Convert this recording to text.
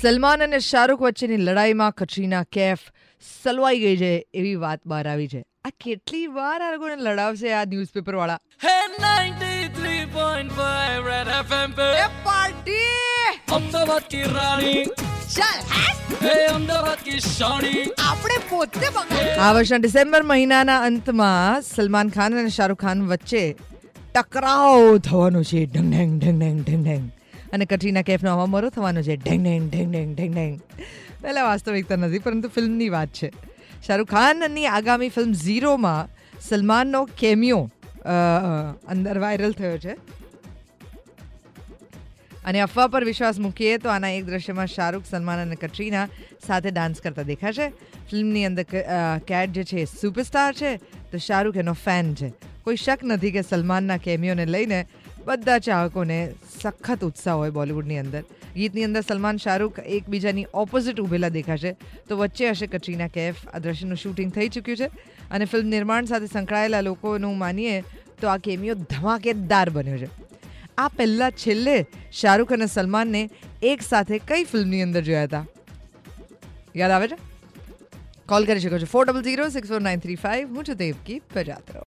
સલમાન અને શાહરૂખ વચ્ચેની લડાઈમાં કટરીના કેફ સલવાઈ ગઈ છે એવી વાત બહાર આવી છે. આ કેટલી વાર આ લોકોને લડાવશે આ ન્યૂઝપેપર વાળા આપણે આ વર્ષના ડિસેમ્બર મહિનાના અંતમાં સલમાન ખાન અને શાહરૂખ ખાન વચ્ચે ટકરાવ થવાનો છે. ઢંગ ઢંગ ઢંગ ઢંગ ઢંગ. અને કટરીના કેફનો અવામરો થવાનો છે. ઢેંગ ઢેંગ ઢેંગ ઢેંગ ઢેંગ ઢેંગ. પહેલાં વાસ્તવિકતા નથી, પરંતુ ફિલ્મની વાત છે. શાહરૂખ ખાનની આગામી ફિલ્મ ઝીરોમાં સલમાનનો કેમિયો અંદર વાયરલ થયો છે. અને અફવા પર વિશ્વાસ મૂકીએ તો આના એક દ્રશ્યમાં શાહરૂખ, સલમાન અને કટરીના સાથે ડાન્સ કરતા દેખાશે. ફિલ્મની અંદર કેટ જે છે સુપરસ્ટાર છે, તો શાહરૂખ એનો ફેન છે. કોઈ શક નથી કે સલમાનના કેમિયોને લઈને બધા ચાહકોને સખત ઉત્સાહ હોય બોલિવૂડની અંદર. ગીતની અંદર સલમાન શાહરૂખ એકબીજાની ઓપોઝિટ ઊભેલા દેખાશે. તો વચ્ચે હશે કટરીના કેફ. આ દ્રશ્યનું શૂટિંગ થઈ ચૂક્યું છે. અને ફિલ્મ નિર્માણ સાથે સંકળાયેલા લોકોનું માનીએ તો આ કેમિયો ધમાકેદાર બન્યો છે. આ પહેલાં છેલ્લે શાહરૂખ અને સલમાનને એક સાથે કઈ ફિલ્મની અંદર જોયા હતા? યાદ આવે છે? કોલ કરી શકો છો. Four double zero six four nine three five હું છું દેવકી. રહો.